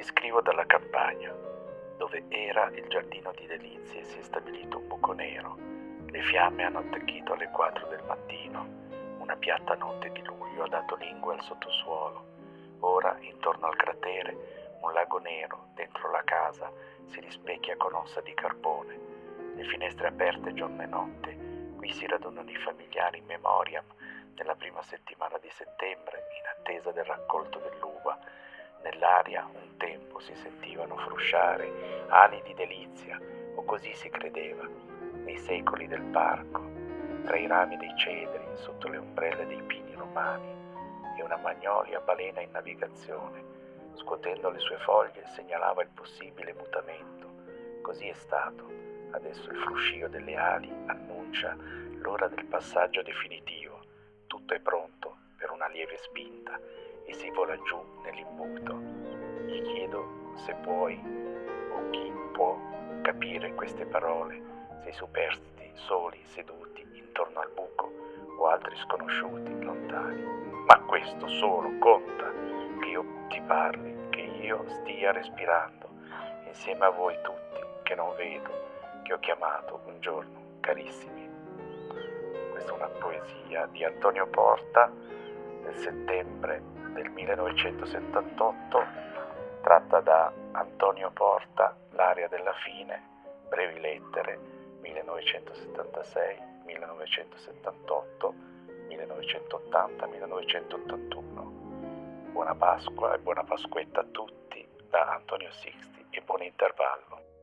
Ti scrivo dalla campagna, dove era il giardino di delizie si è stabilito un buco nero. Le fiamme hanno attecchito alle 4 del mattino. Una piatta notte di luglio ha dato lingua al sottosuolo. Ora, intorno al cratere, un lago nero dentro la casa si rispecchia con ossa di carbone. Le finestre aperte giorno e notte. Qui si radunano i familiari in memoriam nella prima settimana di settembre, in attesa del raccolto dell'uva Nell'aria un tempo si sentivano frusciare ali di delizia, o così si credeva, nei secoli del parco, tra i rami dei cedri, sotto le ombrelle dei pini romani, e una magnolia balena in navigazione, scuotendo le sue foglie, segnalava il possibile mutamento. Così è stato. Adesso il fruscio delle ali annuncia l'ora del passaggio definitivo. Tutto è pronto per una lieve spinta e si vola giù nell'imbuto. Gli chiedo se puoi o chi può capire queste parole, se i superstiti soli seduti intorno al buco o altri sconosciuti lontani. Ma questo solo conta che io ti parli, che io stia respirando insieme a voi tutti che non vedo, che ho chiamato un giorno carissimi. Questa è una poesia di Antonio Porta settembre del 1978, tratta da Antonio Porta, L'aria della fine, brevi lettere 1976, 1978, 1980, 1981. Buona Pasqua e buona Pasquetta a tutti da Antonio Sixti e buon intervallo.